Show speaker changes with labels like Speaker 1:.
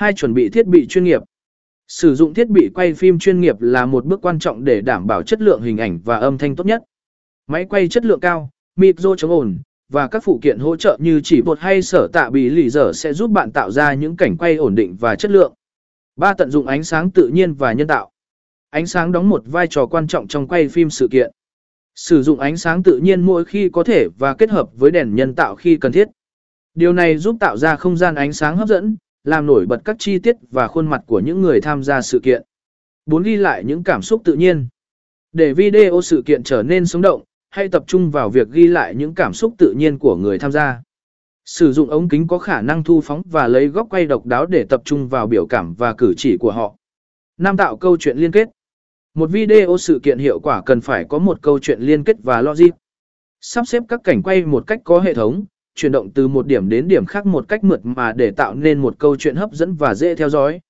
Speaker 1: Hai chuẩn bị thiết bị chuyên nghiệp. Sử dụng thiết bị quay phim chuyên nghiệp là một bước quan trọng để đảm bảo chất lượng hình ảnh và âm thanh tốt nhất. Máy quay chất lượng cao, micro chống ồn, và các phụ kiện hỗ trợ như chỉ bột hay sở tạ bị lì dở sẽ giúp bạn tạo ra những cảnh quay ổn định và chất lượng. Ba Tận dụng ánh sáng tự nhiên và nhân tạo. Ánh sáng đóng một vai trò quan trọng trong quay phim sự kiện. Sử dụng ánh sáng tự nhiên mỗi khi có thể và kết hợp với đèn nhân tạo khi cần thiết. Điều này giúp tạo ra không gian ánh sáng hấp dẫn, làm nổi bật các chi tiết và khuôn mặt của những người tham gia sự kiện. 4. Ghi lại những cảm xúc tự nhiên. Để video sự kiện trở nên sống động, hãy tập trung vào việc ghi lại những cảm xúc tự nhiên của người tham gia. Sử dụng ống kính có khả năng thu phóng và lấy góc quay độc đáo để tập trung vào biểu cảm và cử chỉ của họ. Nam tạo câu chuyện liên kết. Một video sự kiện hiệu quả cần phải có một câu chuyện liên kết và logic. Sắp xếp các cảnh quay một cách có hệ thống, chuyển động từ một điểm đến điểm khác một cách mượt mà để tạo nên một câu chuyện hấp dẫn và dễ theo dõi.